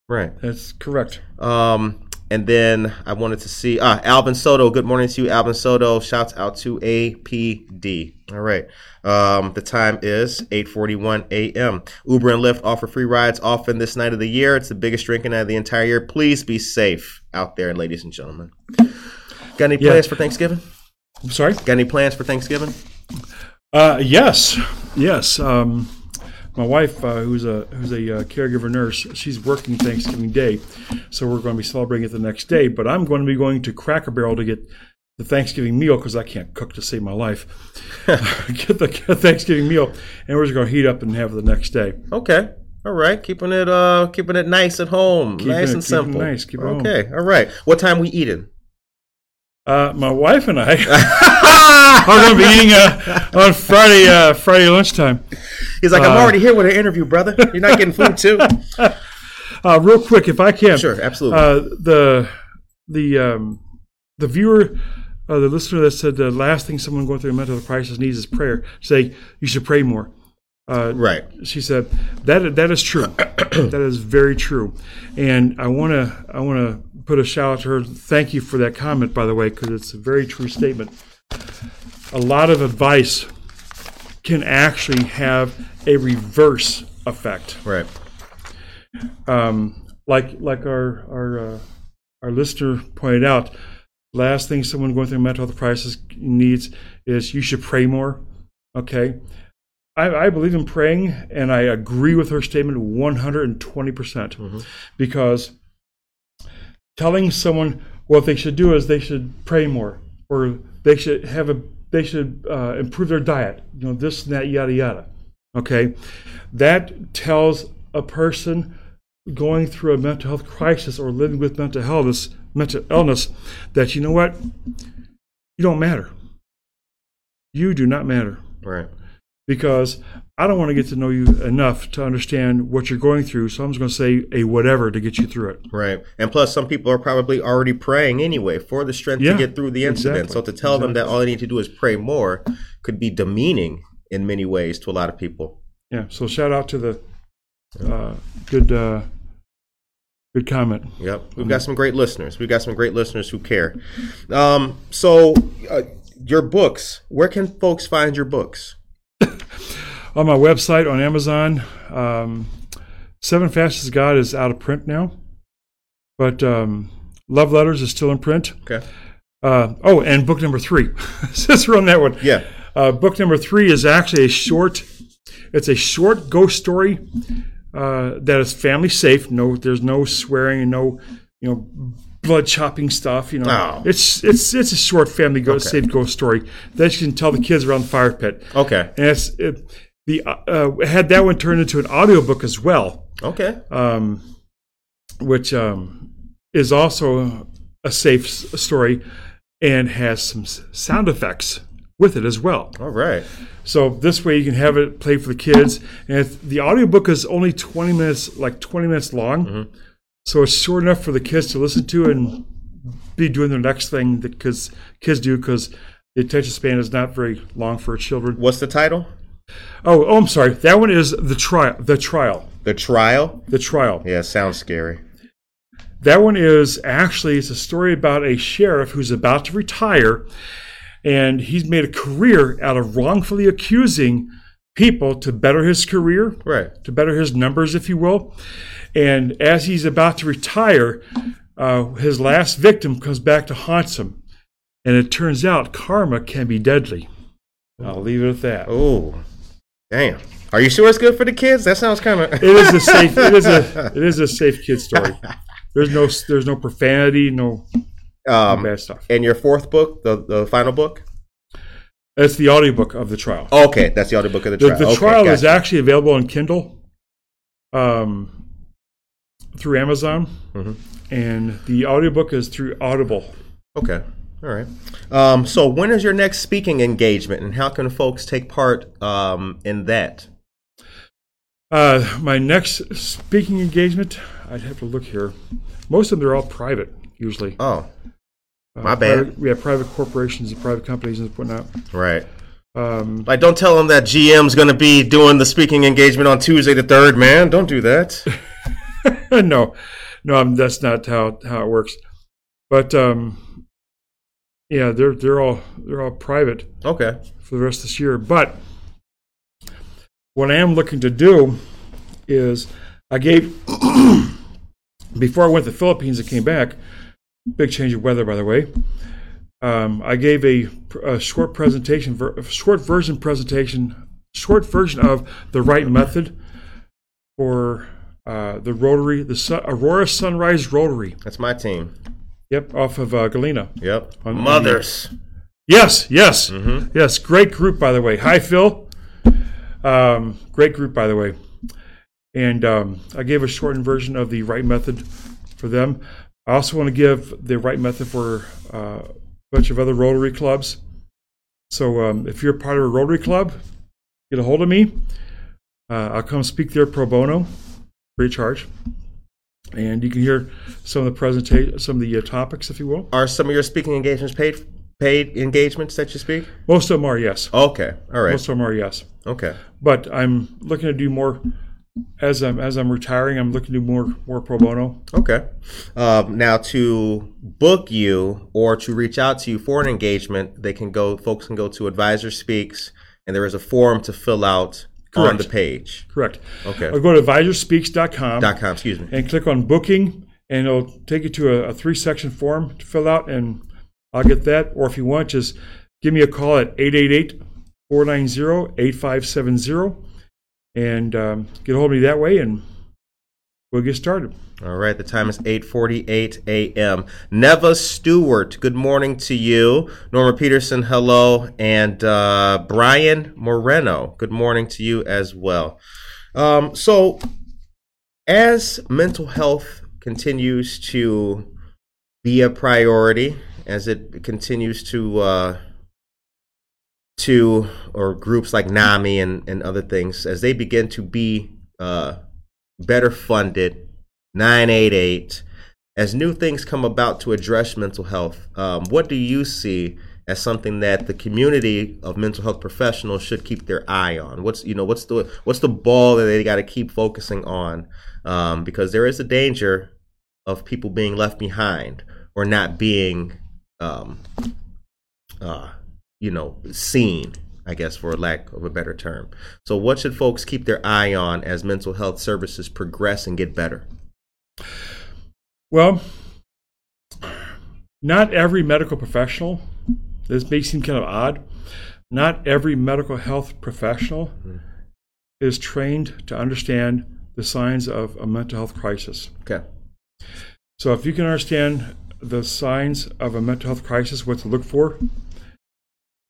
Right. That's correct. Um, and then I wanted to see ah Alvin Soto. Good morning to you, Alvin Soto. Shouts out to APD. All right. Um, the time is 8:41 a.m. Uber and Lyft offer free rides often this night of the year. It's the biggest drinking night of the entire year. Please be safe out there, ladies and gentlemen. Got any Yeah. plans for Thanksgiving? I'm sorry. Got any plans for Thanksgiving? Uh, yes, yes. Um, my wife, uh, who's a who's a uh, caregiver nurse, she's working Thanksgiving Day, so we're going to be celebrating it the next day. But I'm going to be going to Cracker Barrel to get the Thanksgiving meal because I can't cook to save my life. get the Thanksgiving meal, and we're just going to heat up and have it the next day. Okay. All right, keeping it uh keeping it nice at home, Keeping nice it- and simple. nice, keep it home. okay, all right. What time we eating? Uh, my wife and I to be eating uh, on Friday uh, Friday lunchtime. He's like, I'm Uh, already here with an interview, brother. You're not getting food too? Uh, real quick, if I can. Sure, absolutely. Uh, the the um, the viewer, uh, the listener that said the last thing someone going through a mental crisis needs is prayer. Say you should pray more. Uh, right. she said that that is true. that is very true, and I want to I want to put a shout out to her. Thank you for that comment, by the way, because it's a very true statement. A lot of advice can actually have a reverse effect Right. um, like like our our uh, our listener pointed out, last thing someone going through a mental health crisis needs is you should pray more. Okay, I, I believe in praying, and I agree with her statement one hundred and twenty percent because telling someone what they should do is they should pray more, or they should have a they should uh, improve their diet. You know this and that yada yada. Okay, that tells a person going through a mental health crisis or living with mental illness, mental illness, that you know what, you don't matter. You do not matter Right. Because I don't want to get to know you enough to understand what you're going through. So I'm just going to say a whatever to get you through it. Right. And plus, some people are probably already praying anyway for the strength Yeah, to get through the incident. exactly, So to tell them that all they need to do is pray more could be demeaning in many ways to a lot of people. Yeah. So shout out to the uh, good uh, good comment. Yep. We've got some great listeners. We've got some great listeners who care. Um, so, uh, your books, where can folks find your books? On my website on Amazon. Um, Seven Fastest God is out of print now, but um, Love Letters is still in print. Okay. Uh, oh, and book number three, since we're on that one. Yeah. Uh, book number three is actually a short. It's a short ghost story uh, that is family safe. No, there's no swearing and no, you know, blood chopping stuff. You know, Oh. it's it's it's a short family ghost safe ghost story that you can tell the kids around the fire pit. Okay. And it's it, the uh, had that one turned into an audiobook as well, Okay. um, which um, is also a safe story and has some sound effects with it as well. All right. So this way you can have it play for the kids. And the audiobook is only 20 minutes, like 20 minutes long. So it's short enough for the kids to listen to and be doing their next thing that cause kids do because the attention span is not very long for children. What's the title? Oh, oh, I'm sorry. That one is the trial. The trial. The Trial? The trial. Yeah, sounds scary. That one is actually it's a story about a sheriff who's about to retire, and he's made a career out of wrongfully accusing people to better his career, Right. to better his numbers, if you will. And as he's about to retire, uh, his last victim comes back to haunt him, and it turns out karma can be deadly. I'll leave it at that. Oh, damn. Are you sure it's good for the kids? That sounds kind of. It is a safe. It is a. It is a safe kid story. There's no. There's no profanity. No Um, bad stuff. and your fourth book, the, the final book? It's the audiobook of the trial. Okay, that's the audiobook of the the trial. the Okay, trial is actually available on Kindle, um, through Amazon, Mhm. and the audiobook is through Audible. Okay. All right. Um, so when is your next speaking engagement and how can folks take part um, in that? Uh, my next speaking engagement, I'd have to look here. Most of them are all private, usually. Oh, Uh, my bad. private- we have private corporations and private companies and whatnot. right. Um, Like, don't tell them that GM's going to be doing the speaking engagement on Tuesday the 3rd, man. Don't do that. no, no, um, that's not how how it works. But um, yeah, they're they're all they're all private Okay. for the rest of this year. But what I am looking to do is I gave before I went to the Philippines and came back. Big change of weather, by the way. Um, I gave a, a short presentation, a short version presentation, short version of the right method for uh, the Rotary, the Sun, Aurora Sunrise Rotary. That's my team. Yep, off of uh, Galena. Yep. On- on Mothers. Yes, yes, yes. Great group, by the way. Hi, Phil. Um, great group, by the way. and um, I gave a shortened version of the right method for them. I also want to give the right method for uh, a bunch of other Rotary clubs. So um, if you're part of a Rotary club, get a hold of me. Uh, I'll come speak there pro bono, free of charge, and you can hear some of the presentation, some of the uh, topics, if you will. Are some of your speaking engagements paid paid engagements that you speak? Most of them are yes. Okay, all right, Most of them are yes. okay. But I'm looking to do more as I'm as I'm retiring. I'm looking to do more more pro bono. Okay. Um, now, to book you or to reach out to you for an engagement, they can go. Folks can go to Advisor Speaks, and there is a form to fill out on the page. Correct. Okay. I'll go to advisorspeaks.com Dot com. Excuse me. and click on booking, and it'll take you to a, a three section form to fill out, and I'll get that. Or if you want, just give me a call at 888 490 8570 and um, get a hold of me that way, and we'll get started. All right. The time is eight forty-eight a.m. Neva Stewart. Good morning to you. Norma Peterson. Hello, and uh, Brian Moreno. Good morning to you as well. Um, so, as mental health continues to be a priority, as it continues to uh, to or groups like NAMI and, and other things, as they begin to be uh, better funded, 988, as new things come about to address mental health, um, what do you see as something that the community of mental health professionals should keep their eye on? What's you know what's the what's the ball that they got to keep focusing on? Um, because there is a danger of people being left behind or not being, um, uh, you know, seen. I guess for lack of a better term. So, what should folks keep their eye on as mental health services progress and get better? Well, not every medical professional, this may seem kind of odd, not every medical health professional hmm. is trained to understand the signs of a mental health crisis. Okay. So, if you can understand the signs of a mental health crisis, what to look for,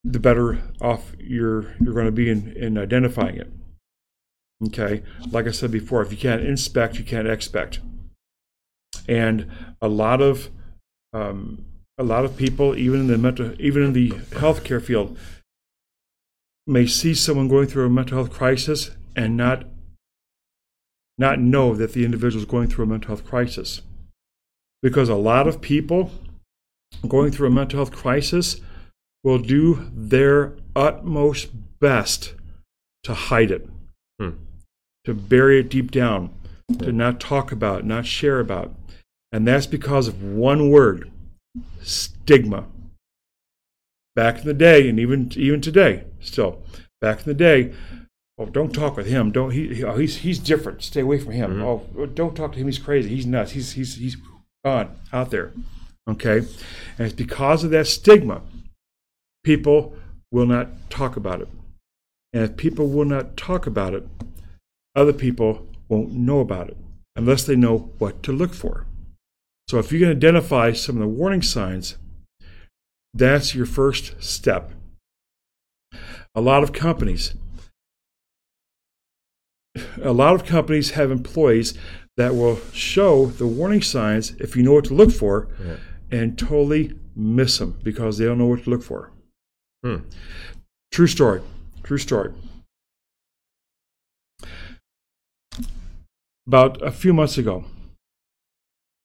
the better off you're you're going to be in, in identifying it. Okay, like I said before, if you can't inspect, you can't expect. And a lot of um, a lot of people, even in the mental, even in the healthcare field, may see someone going through a mental health crisis and not not know that the individual is going through a mental health crisis, because a lot of people going through a mental health crisis will do their utmost best to hide it, Hmm. to bury it deep down, to not talk about, not share about. And that's because of one word stigma. Back in the day, and even even today, still, back in the day, oh, don't talk with him. Don't he? oh, he's he's different. Stay away from him. Oh, don't talk to him. He's crazy. He's nuts. He's he's he's gone out there. Okay, and it's because of that stigma people will not talk about it. And if people will not talk about it, other people won't know about it unless they know what to look for. So if you can identify some of the warning signs, that's your first step. A lot of companies a lot of companies have employees that will show the warning signs if you know what to look for Yeah. and totally miss them because they don't know what to look for. Hmm. True story. True story. About a few months ago,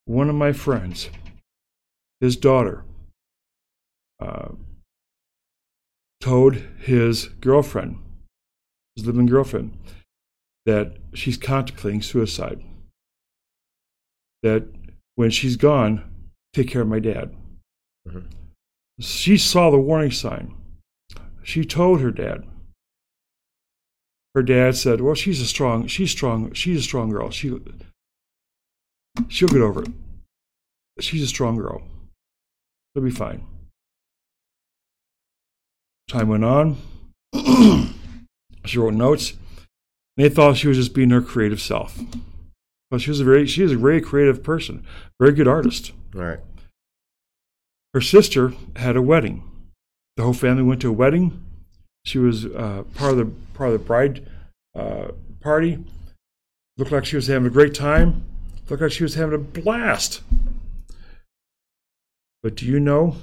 one of my friends, his daughter, uh, told his girlfriend, his living girlfriend, that she's contemplating suicide. That when she's gone, take care of my dad. Mhm. She saw the warning sign. She told her dad. Her dad said, "Well, she's a strong, she's strong, she's a strong girl. She, she'll get over it. She's a strong girl. She'll be fine." Time went on. she wrote notes. They thought she was just being her creative self. But she was a very, she is a very creative person, very good artist. All right. Her sister had a wedding. The whole family went to a wedding. She was uh, part of the part of the bride uh, party. Looked like she was having a great time. Looked like she was having a blast. But do you know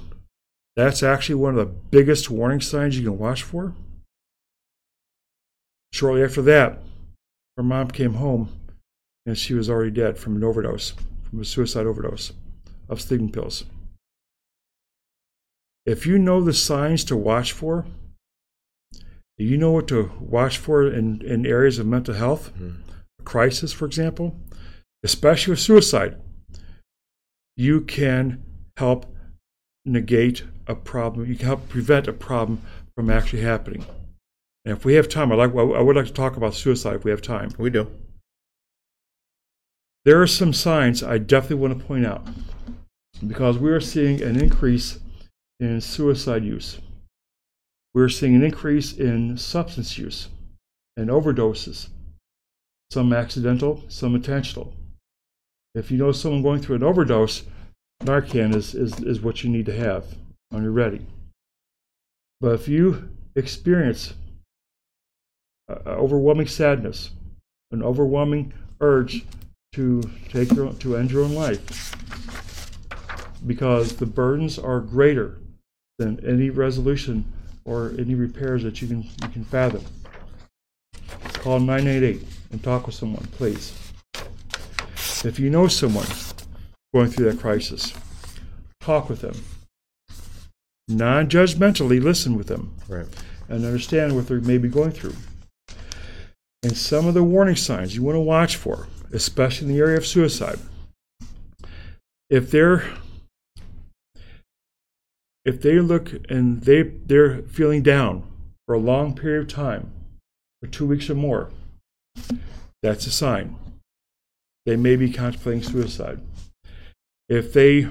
that's actually one of the biggest warning signs you can watch for? Shortly after that, her mom came home and she was already dead from an overdose, from a suicide overdose of sleeping pills. If you know the signs to watch for, you know what to watch for in, in areas of mental health, Mhm. crisis, for example, especially with suicide, you can help negate a problem. You can help prevent a problem from actually happening. And if we have time, I like I would like to talk about suicide if we have time. We do. There are some signs I definitely want to point out because we are seeing an increase in suicide use. We're seeing an increase in substance use and overdoses, some accidental, some intentional. If you know someone going through an overdose, Narcan is, is, is what you need to have when you're ready. But if you experience overwhelming sadness, an overwhelming urge to take your to end your own life because the burdens are greater than any resolution or any repairs that you can you can fathom. Call 988 and talk with someone, please. If you know someone going through that crisis, talk with them. Non-judgmentally listen with them Right. and understand what they may be going through. And some of the warning signs you want to watch for, especially in the area of suicide. If they're if they look and they they're feeling down for a long period of time, for two weeks or more, that's a sign. They may be contemplating suicide. If they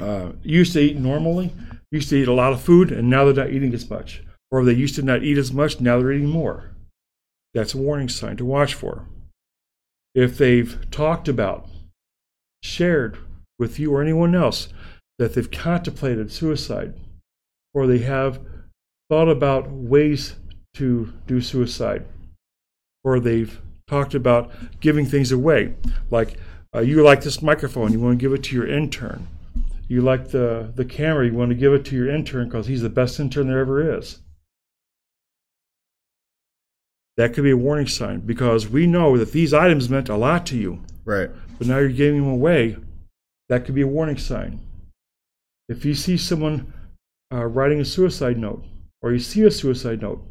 uh, used to eat normally, used to eat a lot of food, and now they're not eating as much. Or they used to not eat as much, now they're eating more. That's a warning sign to watch for. If they've talked about, shared with you or anyone else that they've contemplated suicide, or they have thought about ways to do suicide, or they've talked about giving things away, like uh, you like this microphone, you want to give it to your intern. You like the the camera you want to give it to your intern because he's the best intern there ever is. That could be a warning sign because we know that these items meant a lot to you. Right. but now you're giving them away. That could be a warning sign if you see someone uh, writing a suicide note or you see a suicide note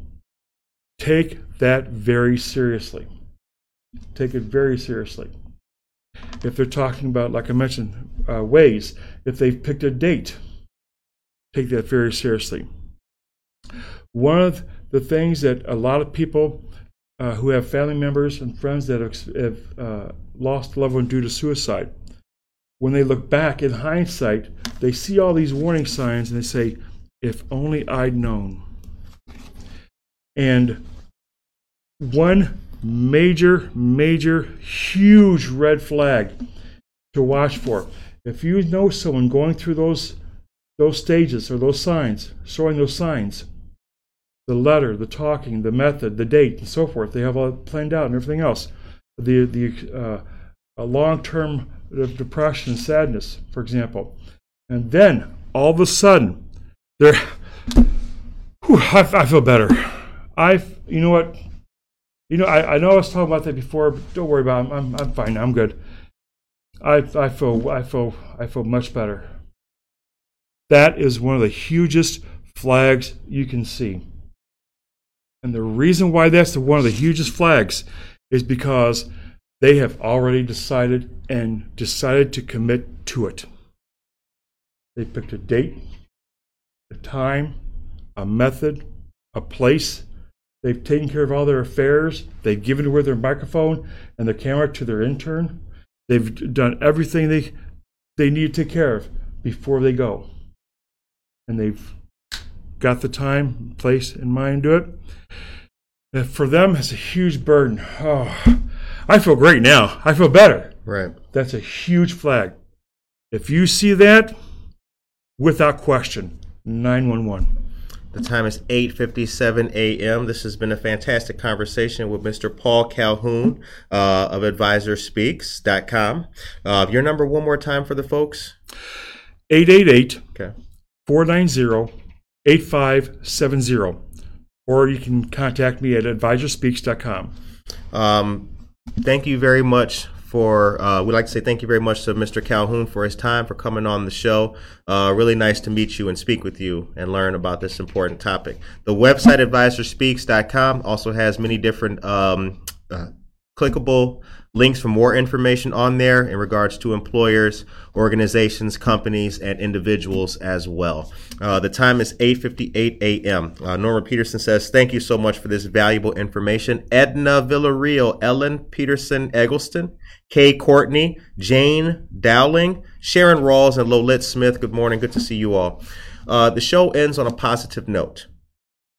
take that very seriously take it very seriously if they're talking about, like I mentioned, uh, ways, if they've picked a date, take that very seriously. One of the things that a lot of people uh, who have family members and friends that have, have uh, lost a loved one due to suicide, when they look back in hindsight, they see all these warning signs and they say, if only I'd known. And one major, major, huge red flag to watch for. If you know someone going through those those stages or those signs, showing those signs, the letter, the talking, the method, the date, and so forth, they have all planned out and everything else. The the uh, a long-term depression, sadness, for example, and then all of a sudden, they're. I, I feel better. I, you know what? You know, I, I know I was talking about that before, but don't worry about it. I'm, I'm fine. I'm good. I, I feel I feel I feel much better. That is one of the hugest flags you can see. And the reason why that's the, one of the hugest flags is because they have already decided and decided to commit to it. They picked a date, a time, a method, a place, They've taken care of all their affairs. They've given away their microphone and their camera to their intern. They've done everything they they need to take care of before they go. And they've got the time, place, and mind to it. And for them, it's a huge burden. Oh, I feel great now. I feel better. Right. That's a huge flag. If you see that, without question, 911. The time is 8:57 a.m. This has been a fantastic conversation with Mr. Paul Calhoun uh, of AdvisorSpeaks.com. Uh, your number one more time for the folks. 888 Okay. 490 8570. Or you can contact me at advisorspeaks.com. Um, thank you very much for. Uh, we'd like to say thank you very much to Mr. Calhoun for his time for coming on the show. Uh, really nice to meet you and speak with you and learn about this important topic. The website advisorspeaks.com also has many different um, uh, clickable links for more information on there in regards to employers, organizations, companies, and individuals as well. Uh, the time is 8:58 a.m. Uh, Norma Peterson says, "Thank you so much for this valuable information." Edna Villarreal, Ellen Peterson Eggleston, Kay Courtney, Jane Dowling, Sharon Rawls, and Lolette Smith. Good morning. Good to see you all. Uh, the show ends on a positive note.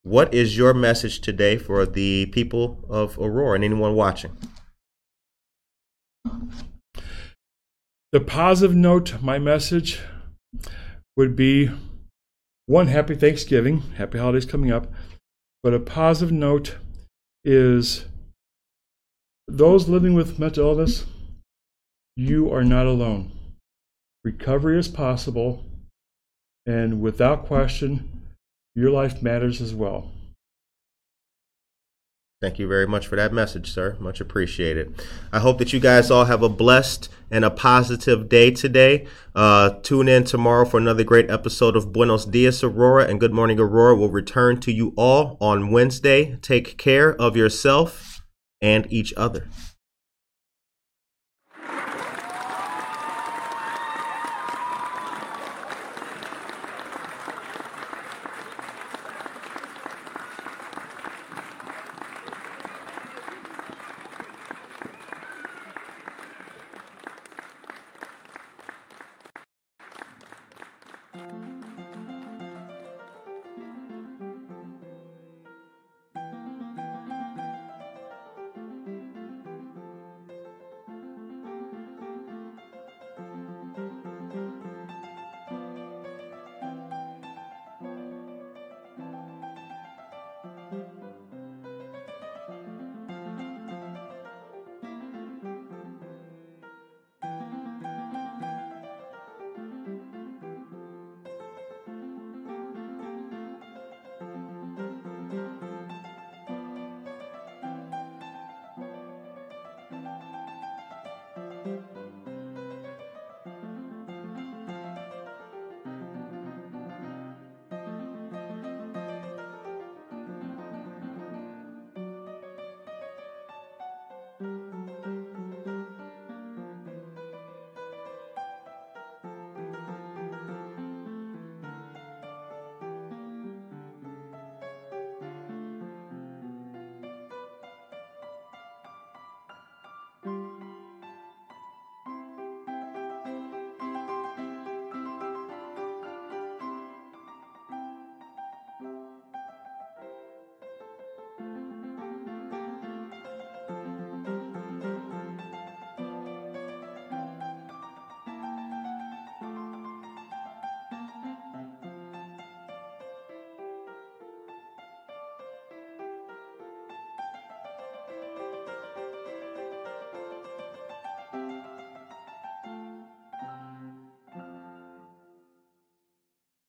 What is your message today for the people of Aurora and anyone watching? The positive note, my message would be one, happy Thanksgiving, happy holidays coming up. But a positive note is those living with mental illness, you are not alone. Recovery is possible, and without question, your life matters as well. Thank you very much for that message, sir. Much appreciated. I hope that you guys all have a blessed and a positive day today. Uh, tune in tomorrow for another great episode of Buenos Dias, Aurora, and Good Morning, Aurora will return to you all on Wednesday. Take care of yourself and each other.